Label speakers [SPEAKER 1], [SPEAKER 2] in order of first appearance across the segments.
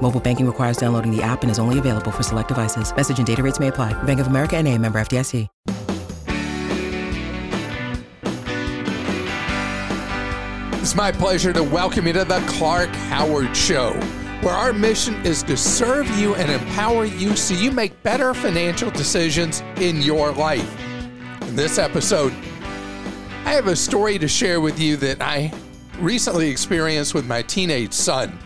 [SPEAKER 1] Mobile banking requires downloading the app and is only available for select devices. Message and data rates may apply. Bank of America and a member FDIC.
[SPEAKER 2] It's my pleasure to welcome you to the Clark Howard Show, where our mission is to serve you and empower you so you make better financial decisions in your life. In this episode, I have a story to share with you that I recently experienced with my teenage son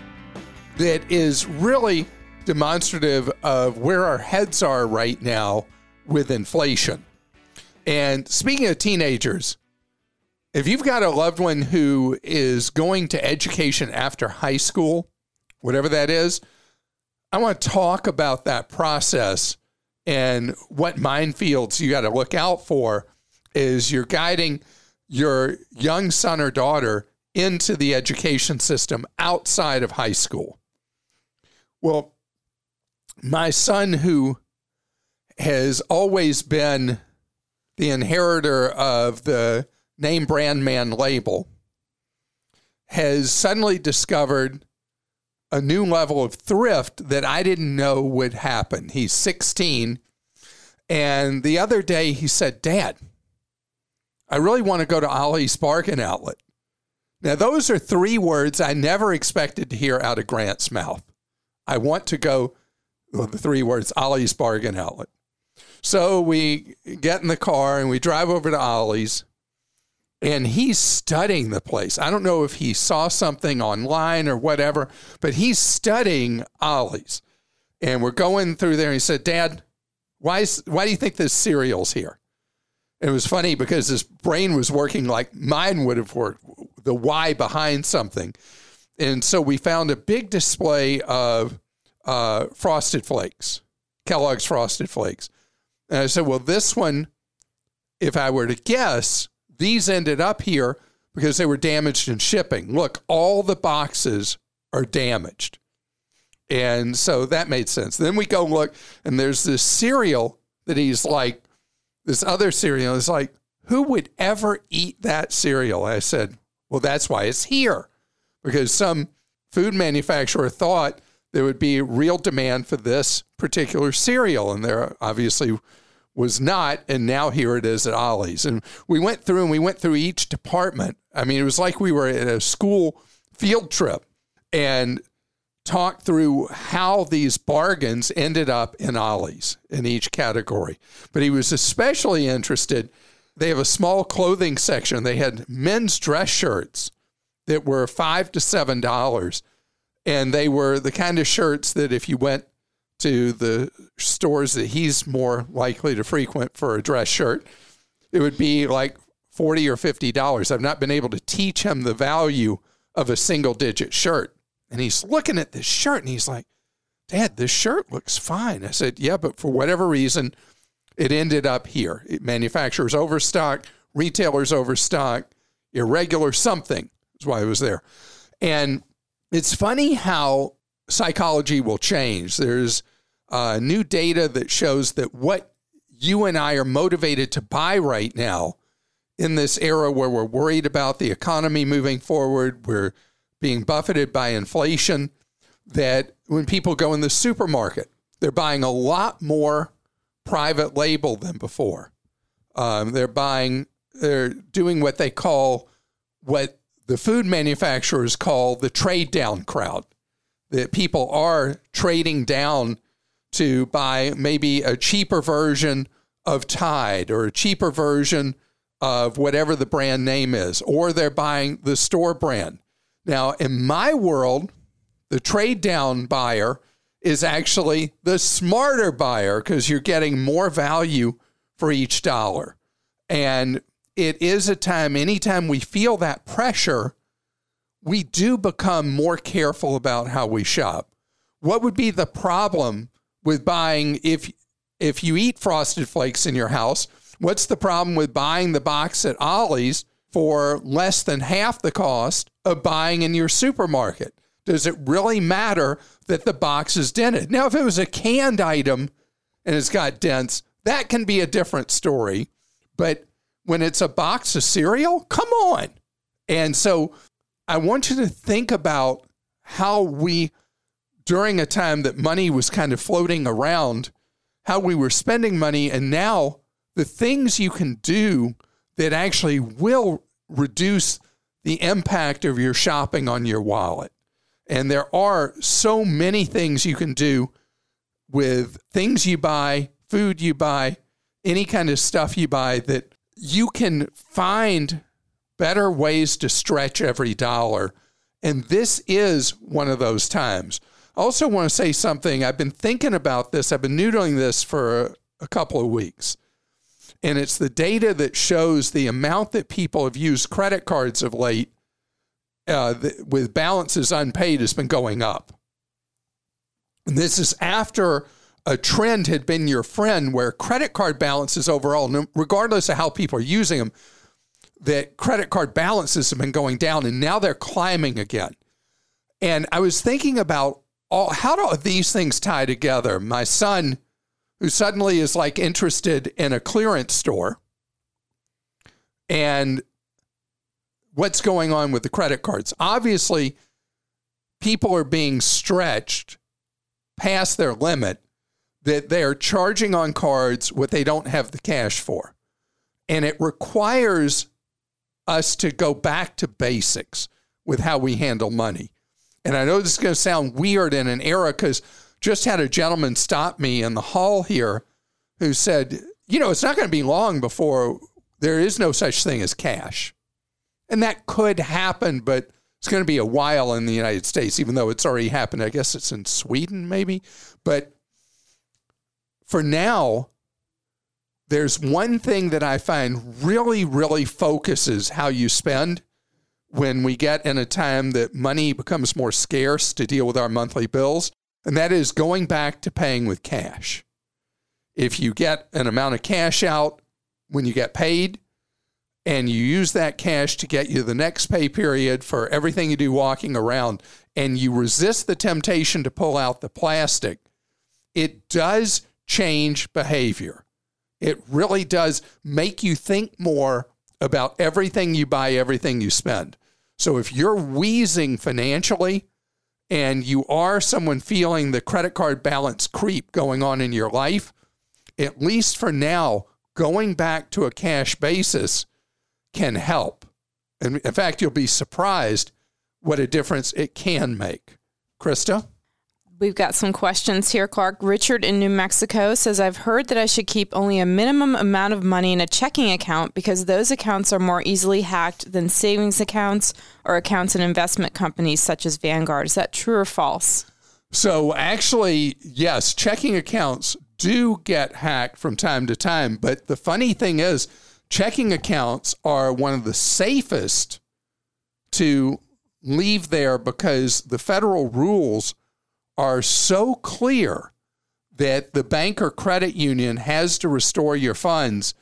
[SPEAKER 2] that is really demonstrative of where our heads are right now with inflation. And speaking of teenagers, if you've got a loved one who is going to education after high school, whatever that is, I want to talk about that process and what minefields you got to look out for is you're guiding your young son or daughter into the education system outside of high school. Well, my son, who has always been the inheritor of the name brand man label, has suddenly discovered a new level of thrift that I didn't know would happen. He's 16. And the other day he said, Dad, I really want to go to Ollie's Bargain Outlet. Now, those are three words I never expected to hear out of Grant's mouth. I want to go, well, the three words, Ollie's Bargain Outlet. So we get in the car and we drive over to Ollie's and he's studying the place. I don't know if he saw something online or whatever, but he's studying Ollie's. And we're going through there and he said, Dad, why, is, why do you think this cereal's here? It was funny because his brain was working like mine would have worked, the why behind something. And so we found a big display of uh, Frosted Flakes, Kellogg's Frosted Flakes. And I said, well, this one, if I were to guess, these ended up here because they were damaged in shipping. Look, all the boxes are damaged. And so that made sense. Then we go look, and there's this cereal that he's like, this other cereal is like, who would ever eat that cereal? I said, well, that's why it's here, because some food manufacturer thought there would be real demand for this particular cereal. And there obviously was not. And now here it is at Ollie's. And we went through and we went through each department. I mean, it was like we were at a school field trip and talked through how these bargains ended up in Ollie's in each category. But he was especially interested. They have a small clothing section. They had men's dress shirts that were five to seven dollars. And they were the kind of shirts that if you went to the stores that he's more likely to frequent for a dress shirt, it would be like 40 or 50 dollars. I've not been able to teach him the value of a single digit shirt. And he's looking at this shirt and he's like, Dad, this shirt looks fine. I said, Yeah, but for whatever reason, it ended up here. Manufacturers overstock, retailers overstock, irregular something is why it was there. And it's funny how psychology will change. There's uh, new data that shows that what you and I are motivated to buy right now in this era where we're worried about the economy moving forward, we're being buffeted by inflation, that when people go in the supermarket, they're buying a lot more private label than before. Um, they're buying, they're doing what they call, what the food manufacturers call the trade down crowd. That people are trading down to buy maybe a cheaper version of Tide or a cheaper version of whatever the brand name is, or they're buying the store brand. Now, in my world, the trade down buyer is actually the smarter buyer because you're getting more value for each dollar. And it is a time, anytime we feel that pressure, we do become more careful about how we shop. What would be the problem with buying if if you eat frosted flakes in your house, What's the problem with buying the box at Ollie's for less than half the cost of buying in your supermarket? Does it really matter that the box is dented? Now, if it was a canned item and it's got dents, that can be a different story. But when it's a box of cereal, come on. And so I want you to think about how we, during a time that money was kind of floating around, how we were spending money, and now the things you can do that actually will reduce the impact of your shopping on your wallet. And there are so many things you can do with things you buy, food you buy, any kind of stuff you buy that you can find better ways to stretch every dollar. And this is one of those times. I also want to say something. I've been thinking about this, I've been noodling this for a couple of weeks. And it's the data that shows the amount that people have used credit cards of late uh, with balances unpaid has been going up. And this is after a trend had been your friend where credit card balances overall, regardless of how people are using them, that credit card balances have been going down and now they're climbing again. And I was thinking about all, how do these things tie together? My son, who suddenly is like interested in a clearance store, and what's going on with the credit cards. Obviously, people are being stretched past their limit that they're charging on cards what they don't have the cash for. And it requires us to go back to basics with how we handle money. And I know this is going to sound weird in an era because just had a gentleman stop me in the hall here who said, you know, it's not going to be long before there is no such thing as cash. And that could happen, but it's going to be a while in the United States, even though it's already happened. I guess it's in Sweden, maybe. But for now, there's one thing that I find really, really focuses how you spend when we get in a time that money becomes more scarce to deal with our monthly bills, and that is going back to paying with cash. If you get an amount of cash out when you get paid, and you use that cash to get you the next pay period for everything you do walking around, and you resist the temptation to pull out the plastic, it does change behavior. It really does make you think more about everything you buy, everything you spend. So if you're wheezing financially and you are someone feeling the credit card balance creep going on in your life, at least for now, going back to a cash basis can help. And in fact, you'll be surprised what a difference it can make. Christa?
[SPEAKER 3] We've got some questions here, Clark. Richard in New Mexico says, I've heard that I should keep only a minimum amount of money in a checking account because those accounts are more easily hacked than savings accounts or accounts in investment companies such as Vanguard. Is that true or false?
[SPEAKER 2] So, actually, yes, checking accounts do get hacked from time to time. But the funny thing is, checking accounts are one of the safest to leave there because the federal rules are so clear that the bank or credit union has to restore your funds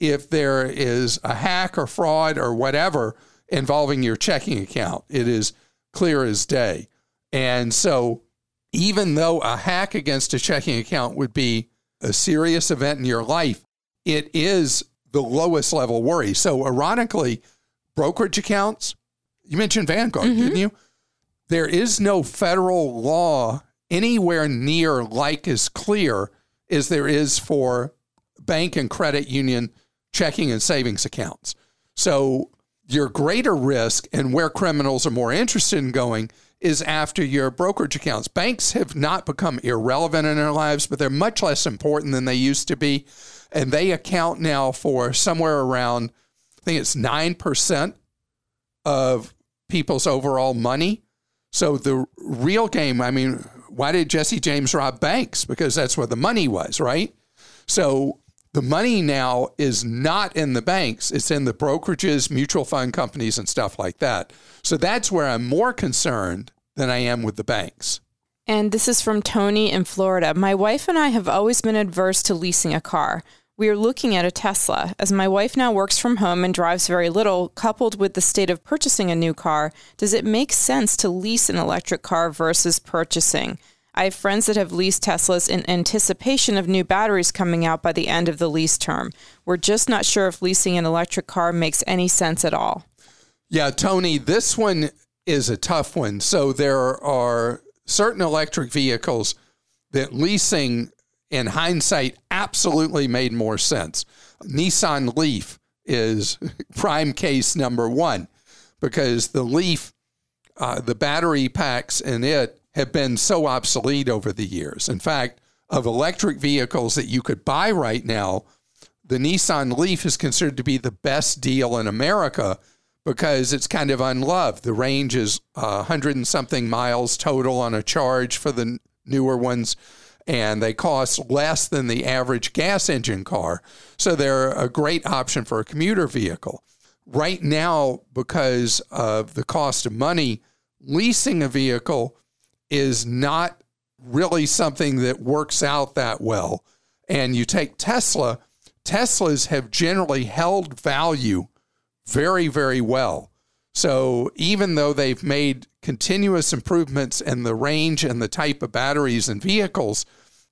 [SPEAKER 2] if there is a hack or fraud or whatever involving your checking account. It is clear as day. And so, even though a hack against a checking account would be a serious event in your life, it is the lowest level worry. So, ironically, brokerage accounts, you mentioned Vanguard, mm-hmm. didn't you? There is no federal law anywhere near like as clear as there is for bank and credit union checking and savings accounts. So, your greater risk and where criminals are more interested in going is after your brokerage accounts. Banks have not become irrelevant in our lives, but they're much less important than they used to be and they account now for somewhere around, I think it's 9% of people's overall money. So the real game, I mean, why did Jesse James rob banks? Because that's where the money was, right? So the money now is not in the banks, it's in the brokerages, mutual fund companies, and stuff like that. So that's where I'm more concerned than I am with the banks.
[SPEAKER 3] And this is from Tony in Florida. My wife and I have always been adverse to leasing a car. We are looking at a Tesla. As my wife now works from home and drives very little, coupled with the state of purchasing a new car, does it make sense to lease an electric car versus purchasing? I have friends that have leased Teslas in anticipation of new batteries coming out by the end of the lease term. We're just not sure if leasing an electric car makes any sense at all.
[SPEAKER 2] Yeah, Tony, this one is a tough one. So there are certain electric vehicles that leasing in hindsight absolutely made more sense. Nissan Leaf is prime case number one because the Leaf, uh, the battery packs in it have been so obsolete over the years. In fact, of electric vehicles that you could buy right now, the Nissan Leaf is considered to be the best deal in America because it's kind of unloved. The range is uh, 100 and something miles total on a charge for the newer ones and they cost less than the average gas engine car. So they're a great option for a commuter vehicle. Right now, because of the cost of money, leasing a vehicle is not really something that works out that well. And you take Tesla, Teslas have generally held value very, very well. So even though they've made continuous improvements in the range and the type of batteries and vehicles,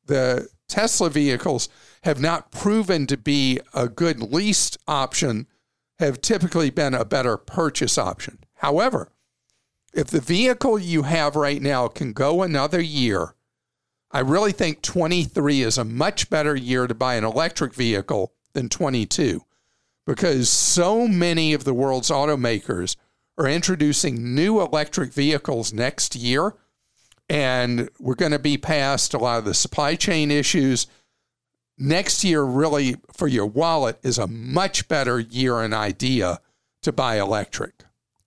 [SPEAKER 2] the Tesla vehicles have not proven to be a good leased option, have typically been a better purchase option. However, if the vehicle you have right now can go another year, I really think 23 is a much better year to buy an electric vehicle than 22 because so many of the world's automakers are introducing new electric vehicles next year and we're going to be past a lot of the supply chain issues. Next year, really, for your wallet, is a much better year and idea to buy electric.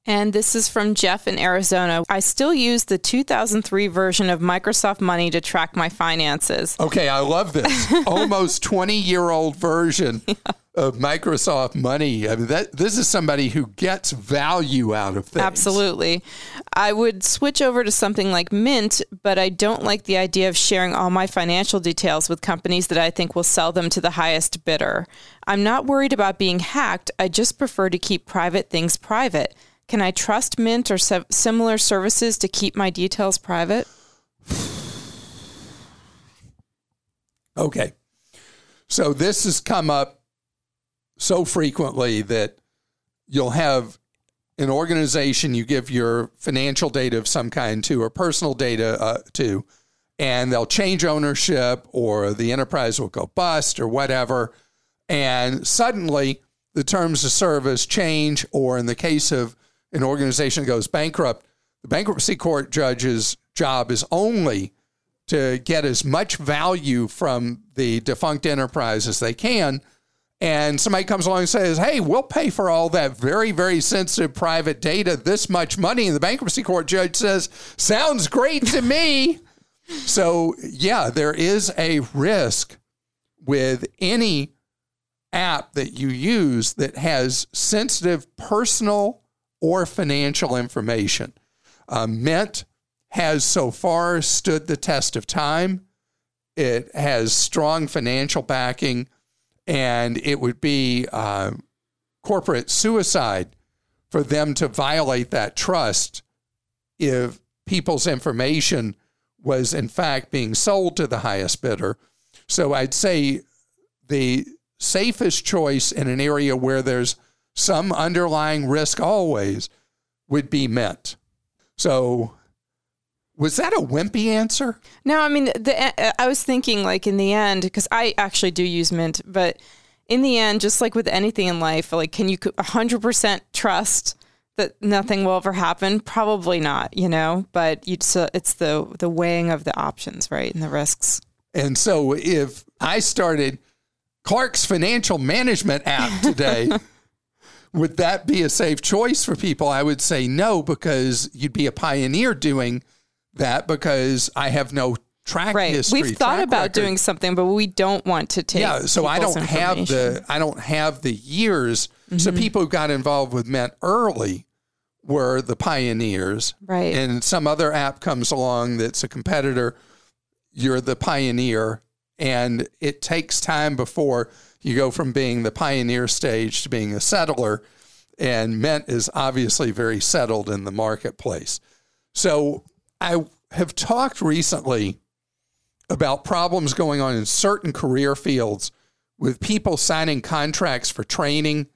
[SPEAKER 3] And this is from Jeff in Arizona. I still use the 2003 version of Microsoft Money to track my finances.
[SPEAKER 2] Okay, I love this. Almost 20 year old version yeah of Microsoft money. I mean, that this is somebody who gets value out of things.
[SPEAKER 3] Absolutely. I would switch over to something like Mint, but I don't like the idea of sharing all my financial details with companies that I think will sell them to the highest bidder. I'm not worried about being hacked. I just prefer to keep private things private. Can I trust Mint or se- similar services to keep my details private?
[SPEAKER 2] Okay. So this has come up so frequently that you'll have an organization you give your financial data of some kind to or personal data uh, to, and they'll change ownership or the enterprise will go bust or whatever. And suddenly the terms of service change, or in the case of an organization goes bankrupt, the bankruptcy court judge's job is only to get as much value from the defunct enterprise as they can and somebody comes along and says, Hey, we'll pay for all that very, very sensitive private data, this much money. And the bankruptcy court judge says, Sounds great to me. so, yeah, there is a risk with any app that you use that has sensitive personal or financial information. Uh, Mint has so far stood the test of time. It has strong financial backing and it would be uh, corporate suicide for them to violate that trust if people's information was in fact being sold to the highest bidder. So I'd say the safest choice in an area where there's some underlying risk always would be Mint. So was that a wimpy answer?
[SPEAKER 3] No, I mean, the, I was thinking like in the end, because I actually do use Mint, but in the end, just like with anything in life, like can you 100% trust that nothing will ever happen? Probably not, you know, but you uh, it's the, the weighing of the options, right? And the risks.
[SPEAKER 2] And so if I started Clark's financial management app today, would that be a safe choice for people? I would say no, because you'd be a pioneer doing – that because I have no track
[SPEAKER 3] right.
[SPEAKER 2] history.
[SPEAKER 3] We've thought about
[SPEAKER 2] record.
[SPEAKER 3] doing something, but we don't want to take.
[SPEAKER 2] Yeah, so I don't have the I don't have the years. Mm-hmm. So people who got involved with Mint early were the pioneers,
[SPEAKER 3] right?
[SPEAKER 2] And some other app comes along that's a competitor. You're the pioneer, and it takes time before you go from being the pioneer stage to being a settler, and Mint is obviously very settled in the marketplace. So I have talked recently about problems going on in certain career fields with people signing contracts for training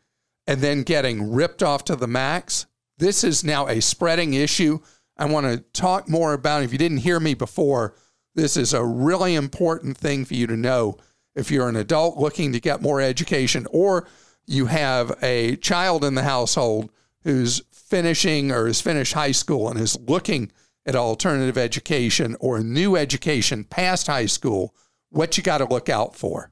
[SPEAKER 2] and then getting ripped off to the max. This is now a spreading issue. I want to talk more about. If you didn't hear me before, this is a really important thing for you to know. If you're an adult looking to get more education, or you have a child in the household who's finishing or has finished high school and is looking at alternative education or new education past high school, what you got to look out for.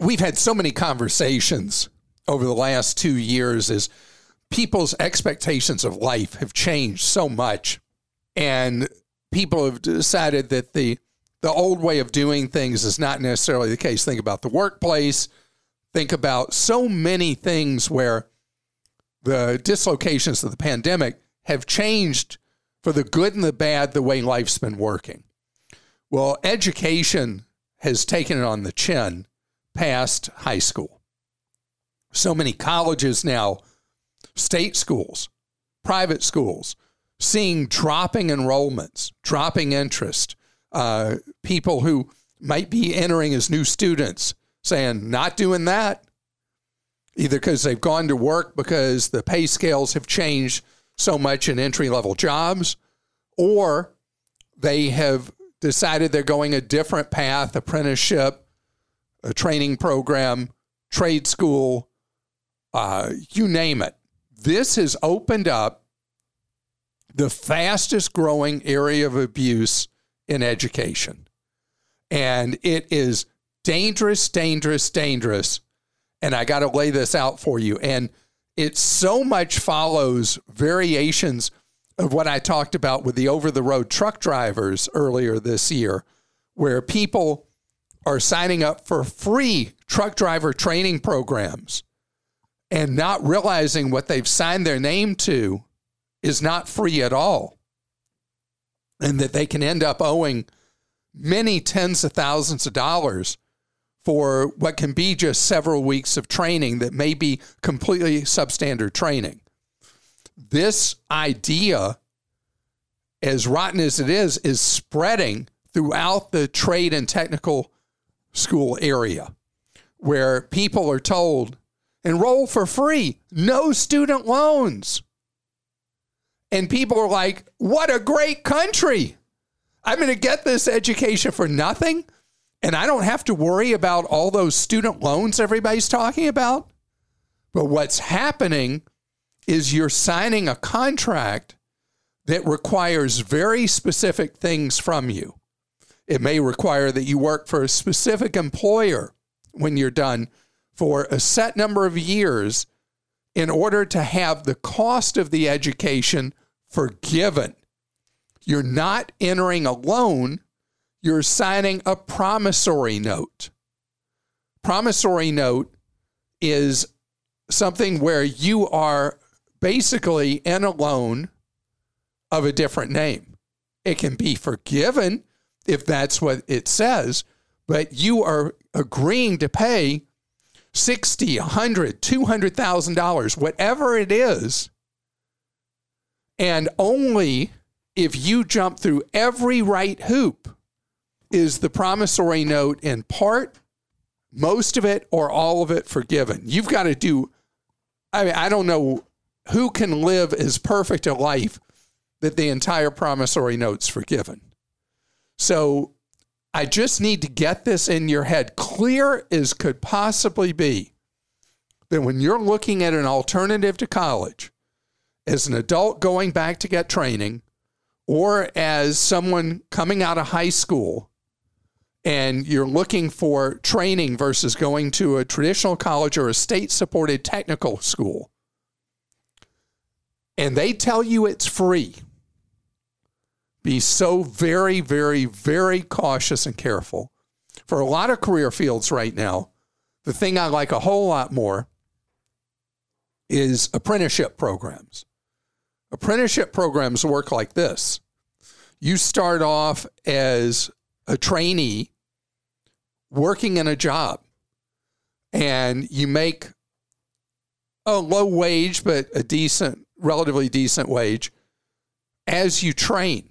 [SPEAKER 2] we've had so many conversations over the last two years is people's expectations of life have changed so much. And people have decided that the the old way of doing things is not necessarily the case. Think about the workplace. Think about so many things where the dislocations of the pandemic have changed for the good and the bad the way life's been working. Well education has taken it on the chin past high school. So many colleges now, state schools, private schools, seeing dropping enrollments, dropping interest, uh, people who might be entering as new students saying, not doing that, either because they've gone to work because the pay scales have changed so much in entry level jobs, or they have decided they're going a different path, apprenticeship, a training program, trade school, uh, you name it. This has opened up the fastest growing area of abuse in education. And it is dangerous, dangerous, dangerous. And I got to lay this out for you. And it so much follows variations of what I talked about with the over the road truck drivers earlier this year, where people are signing up for free truck driver training programs and not realizing what they've signed their name to is not free at all. And that they can end up owing many tens of thousands of dollars for what can be just several weeks of training that may be completely substandard training. This idea, as rotten as it is, is spreading throughout the trade and technical school area where people are told enroll for free, no student loans. And people are like, what a great country. I'm going to get this education for nothing. And I don't have to worry about all those student loans everybody's talking about. But what's happening is you're signing a contract that requires very specific things from you. It may require that you work for a specific employer when you're done for a set number of years in order to have the cost of the education forgiven. You're not entering a loan, you're signing a promissory note. Promissory note is something where you are basically in a loan of a different name. It can be forgiven if that's what it says, but you are agreeing to pay 60, 100, 200,000 whatever it is. And only if you jump through every right hoop is the promissory note in part, most of it, or all of it forgiven. You've got to do, I mean, I don't know who can live as perfect a life that the entire promissory note's forgiven. So I just need to get this in your head, clear as could possibly be, that when you're looking at an alternative to college, as an adult going back to get training, or as someone coming out of high school and you're looking for training versus going to a traditional college or a state supported technical school, and they tell you it's free, be so very, very, very cautious and careful. For a lot of career fields right now, the thing I like a whole lot more is apprenticeship programs. Apprenticeship programs work like this you start off as a trainee working in a job and you make a low wage, but a decent, relatively decent wage as you train.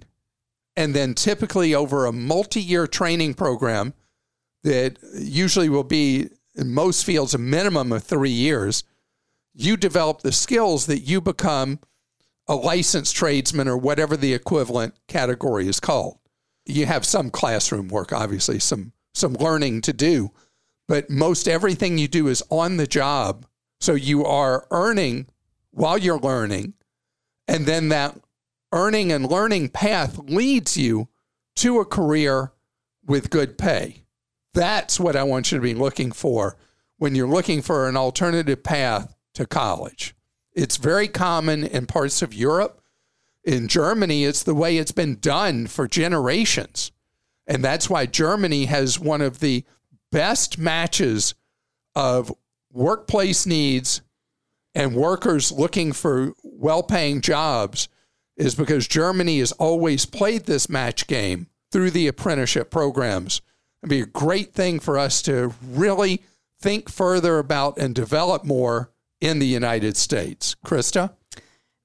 [SPEAKER 2] And then typically over a multi year training program that usually will be in most fields a minimum of three years, you develop the skills that you become a licensed tradesman or whatever the equivalent category is called. You have some classroom work, obviously, some some learning to do, but most everything you do is on the job. So you are earning while you're learning, and then that earning and learning path leads you to a career with good pay. That's what I want you to be looking for when you're looking for an alternative path to college. It's very common in parts of Europe. In Germany, it's the way it's been done for generations. And that's why Germany has one of the best matches of workplace needs and workers looking for well paying jobs is because Germany has always played this match game through the apprenticeship programs. It'd be a great thing for us to really think further about and develop more in the United States. Christa?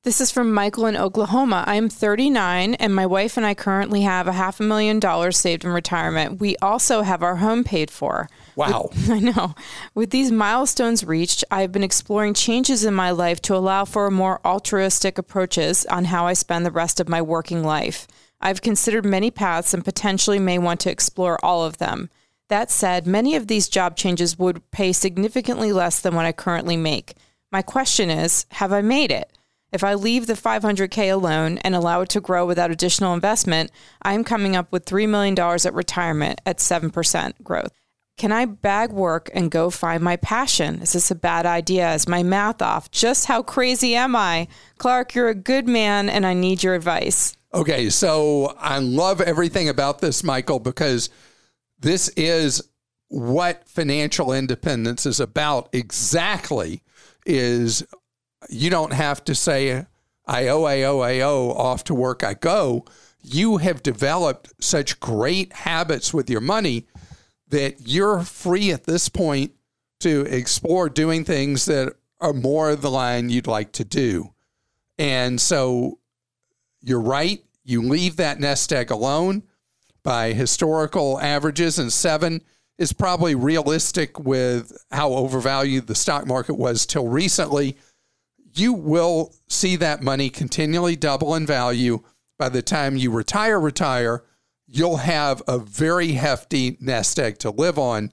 [SPEAKER 3] This is from Michael in Oklahoma. I'm 39, and my wife and I currently have a half a million dollars saved in retirement. We also have our home paid for.
[SPEAKER 2] Wow.
[SPEAKER 3] With, I know. With these milestones reached, I've been exploring changes in my life to allow for more altruistic approaches on how I spend the rest of my working life. I've considered many paths and potentially may want to explore all of them. That said, many of these job changes would pay significantly less than what I currently make. My question is Have I made it? If I leave the 500K alone and allow it to grow without additional investment, I'm coming up with $3 million at retirement at 7% growth. Can I bag work and go find my passion? Is this a bad idea? Is my math off? Just how crazy am I? Clark, you're a good man and I need your advice.
[SPEAKER 2] Okay, so I love everything about this, Michael, because this is what financial independence is about exactly is you don't have to say I owe, I owe, I owe, off to work I go. You have developed such great habits with your money that you're free at this point to explore doing things that are more the line you'd like to do. And so you're right. You leave that nest egg alone by historical averages, and seven is probably realistic with how overvalued the stock market was till recently. You will see that money continually double in value by the time you retire. Retire, you'll have a very hefty nest egg to live on.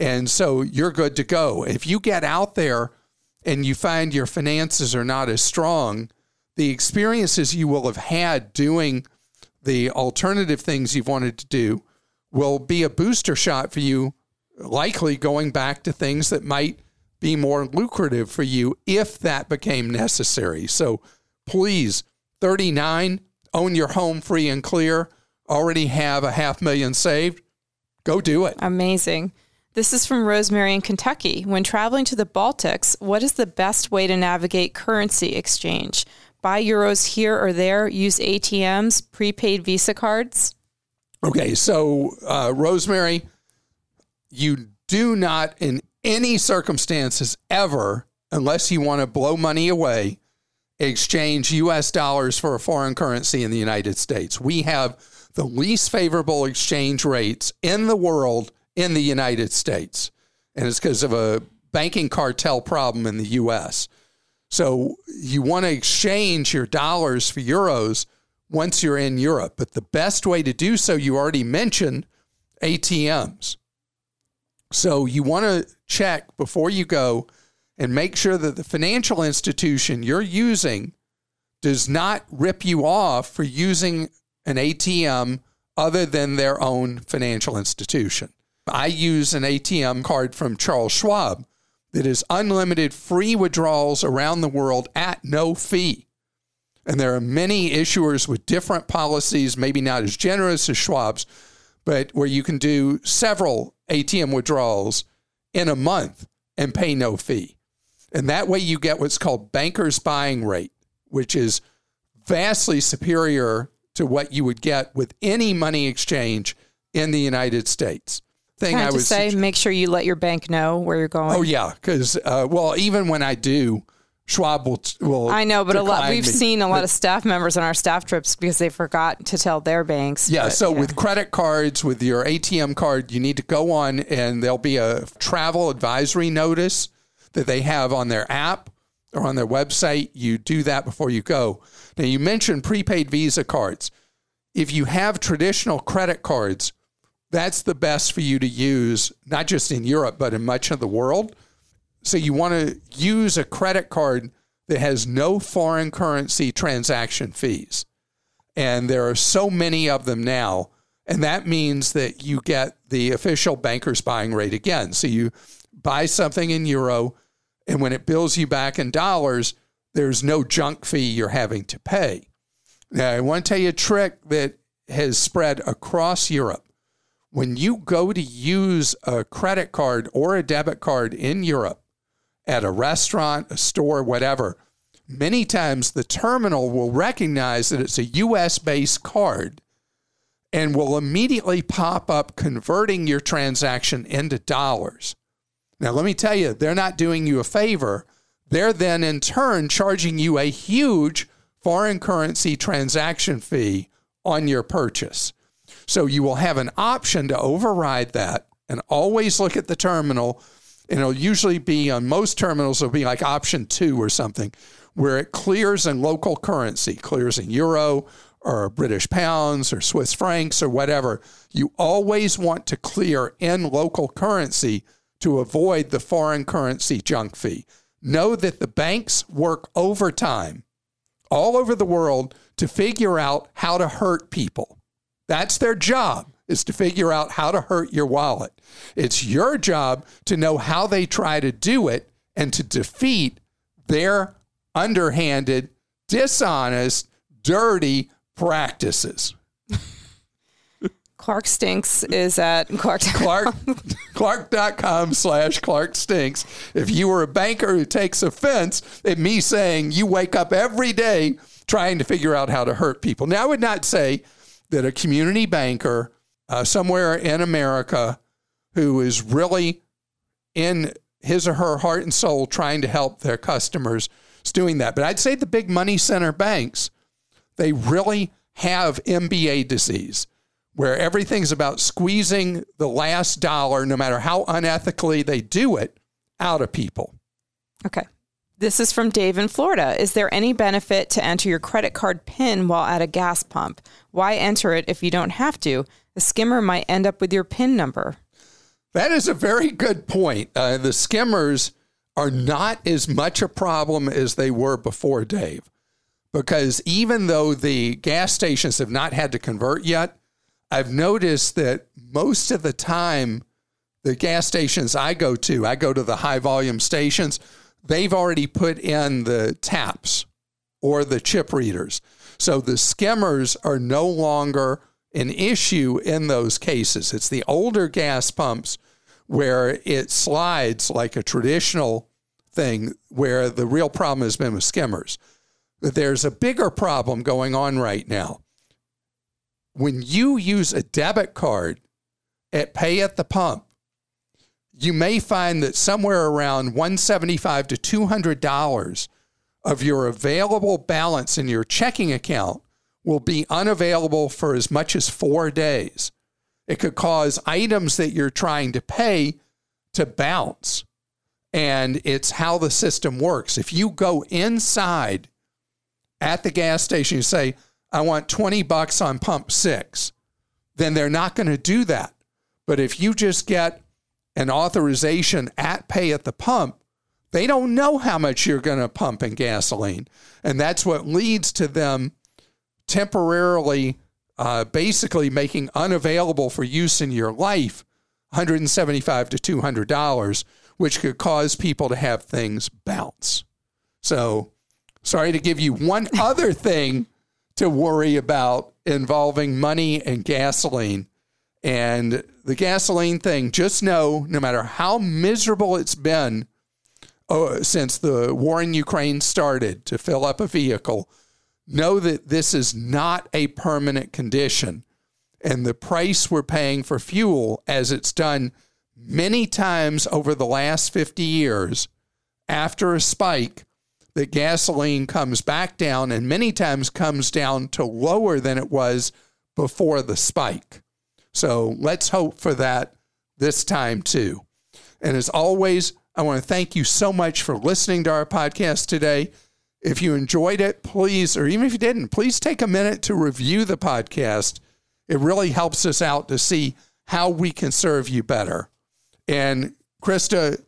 [SPEAKER 2] And so you're good to go. If you get out there and you find your finances are not as strong, the experiences you will have had doing the alternative things you've wanted to do will be a booster shot for you, likely going back to things that might be more lucrative for you if that became necessary. So please, 39, own your home free and clear, already have a half million saved. Go do it.
[SPEAKER 3] Amazing. This is from Rosemary in Kentucky. When traveling to the Baltics, what is the best way to navigate currency exchange? buy euros here or there, use ATMs, prepaid Visa cards?
[SPEAKER 2] Okay, so uh, Rosemary, you do not, in any circumstances ever, unless you want to blow money away, exchange US dollars for a foreign currency in the United States. We have the least favorable exchange rates in the world in the United States. And it's because of a banking cartel problem in the US. So you want to exchange your dollars for euros once you're in Europe. But the best way to do so, you already mentioned ATMs. So you want to check before you go and make sure that the financial institution you're using does not rip you off for using an ATM other than their own financial institution. I use an ATM card from Charles Schwab that is unlimited free withdrawals around the world at no fee. And there are many issuers with different policies, maybe not as generous as Schwab's, but where you can do several ATM withdrawals in a month and pay no fee. And that way you get what's called banker's buying rate, which is vastly superior to what you would get with any money exchange in the United States.
[SPEAKER 3] Thing Can I, I would say, make sure you let your bank know where you're going.
[SPEAKER 2] Oh yeah, because uh, well, even when I do, Schwab will. will
[SPEAKER 3] I know, but a lot we've me. seen a lot of staff members on our staff trips because they forgot to tell their banks.
[SPEAKER 2] Yeah,
[SPEAKER 3] but,
[SPEAKER 2] so yeah. with credit cards, with your ATM card, you need to go on, and there'll be a travel advisory notice that they have on their app or on their website. You do that before you go. Now, you mentioned prepaid Visa cards. If you have traditional credit cards, that's the best for you to use, not just in Europe, but in much of the world. So you want to use a credit card that has no foreign currency transaction fees. And there are so many of them now. And that means that you get the official banker's buying rate again. So you buy something in euro, and when it bills you back in dollars, there's no junk fee you're having to pay. Now, I want to tell you a trick that has spread across Europe. When you go to use a credit card or a debit card in Europe at a restaurant, a store, whatever, many times the terminal will recognize that it's a US based card and will immediately pop up converting your transaction into dollars. Now, let me tell you, they're not doing you a favor. They're then in turn charging you a huge foreign currency transaction fee on your purchase. So you will have an option to override that and always look at the terminal. And it'll usually be on most terminals, it'll be like option two or something, where it clears in local currency, clears in euro or British pounds or Swiss francs or whatever. You always want to clear in local currency to avoid the foreign currency junk fee. Know that the banks work overtime all over the world to figure out how to hurt people. That's their job is to figure out how to hurt your wallet. It's your job to know how they try to do it and to defeat their underhanded, dishonest, dirty practices.
[SPEAKER 3] Clark Stinks is at Clark.
[SPEAKER 2] Clark Clark.com slash Clark Stinks. If you were a banker who takes offense at me saying you wake up every day trying to figure out how to hurt people. Now, I would not say that a community banker uh, somewhere in America who is really in his or her heart and soul trying to help their customers is doing that. But I'd say the big money center banks, they really have MBA disease where everything's about squeezing the last dollar, no matter how unethically they do it, out of people.
[SPEAKER 3] Okay. This is from Dave in Florida. Is there any benefit to enter your credit card PIN while at a gas pump? Why enter it if you don't have to? The skimmer might end up with your PIN number.
[SPEAKER 2] That is a very good point. Uh, the skimmers are not as much a problem as they were before, Dave, because even though the gas stations have not had to convert yet, I've noticed that most of the time, the gas stations I go to, I go to the high volume stations, they've already put in the taps or the chip readers. So the skimmers are no longer an issue in those cases. It's the older gas pumps where it slides like a traditional thing, where the real problem has been with skimmers. But there's a bigger problem going on right now when you use a debit card at pay at the pump, you may find that somewhere around 175 to 200 dollars of your available balance in your checking account will be unavailable for as much as 4 days. It could cause items that you're trying to pay to bounce. And it's how the system works. If you go inside at the gas station, you say, I want 20 bucks on pump six, then they're not going to do that. But if you just get an authorization at pay at the pump, they don't know how much you're going to pump in gasoline. And that's what leads to them temporarily uh, basically making unavailable for use in your life 175 to 200 dollars, which could cause people to have things bounce. So, sorry to give you one other thing to worry about involving money and gasoline. And the gasoline thing, just know no matter how miserable it's been oh, since the war in Ukraine started to fill up a vehicle, know that this is not a permanent condition. And the price we're paying for fuel, as it's done many times over the last 50 years, after a spike, that gasoline comes back down and many times comes down to lower than it was before the spike. So let's hope for that this time too. And as always, I want to thank you so much for listening to our podcast today. If you enjoyed it, please, or even if you didn't, please take a minute to review the podcast. It really helps us out to see how we can serve you better. And Christa,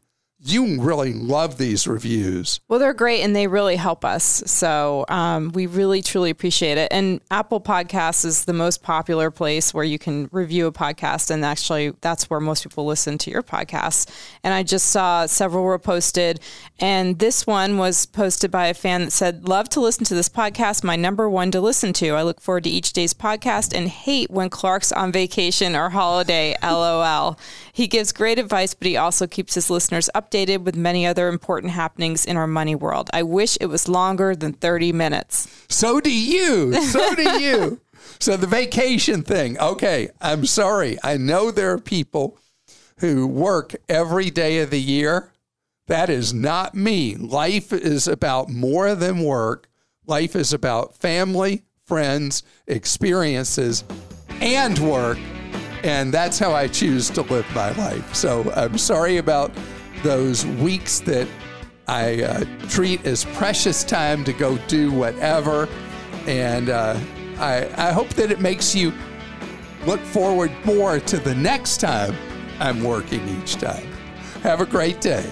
[SPEAKER 2] you really love these reviews.
[SPEAKER 3] Well, they're great and they really help us. So um, we really, truly appreciate it. And Apple Podcasts is the most popular place where you can review a podcast. And actually, that's where most people listen to your podcast. And I just saw several were posted. And this one was posted by a fan that said, Love to listen to this podcast, my number one to listen to. I look forward to each day's podcast and hate when Clark's on vacation or holiday. LOL. He gives great advice, but he also keeps his listeners up updated with many other important happenings in our money world. I wish it was longer than 30 minutes.
[SPEAKER 2] So do you. So do you. so the vacation thing. Okay, I'm sorry. I know there are people who work every day of the year. That is not me. Life is about more than work. Life is about family, friends, experiences, and work. And that's how I choose to live my life. So I'm sorry about those weeks that I uh, treat as precious time to go do whatever. And uh, I, I hope that it makes you look forward more to the next time I'm working each time. Have a great day.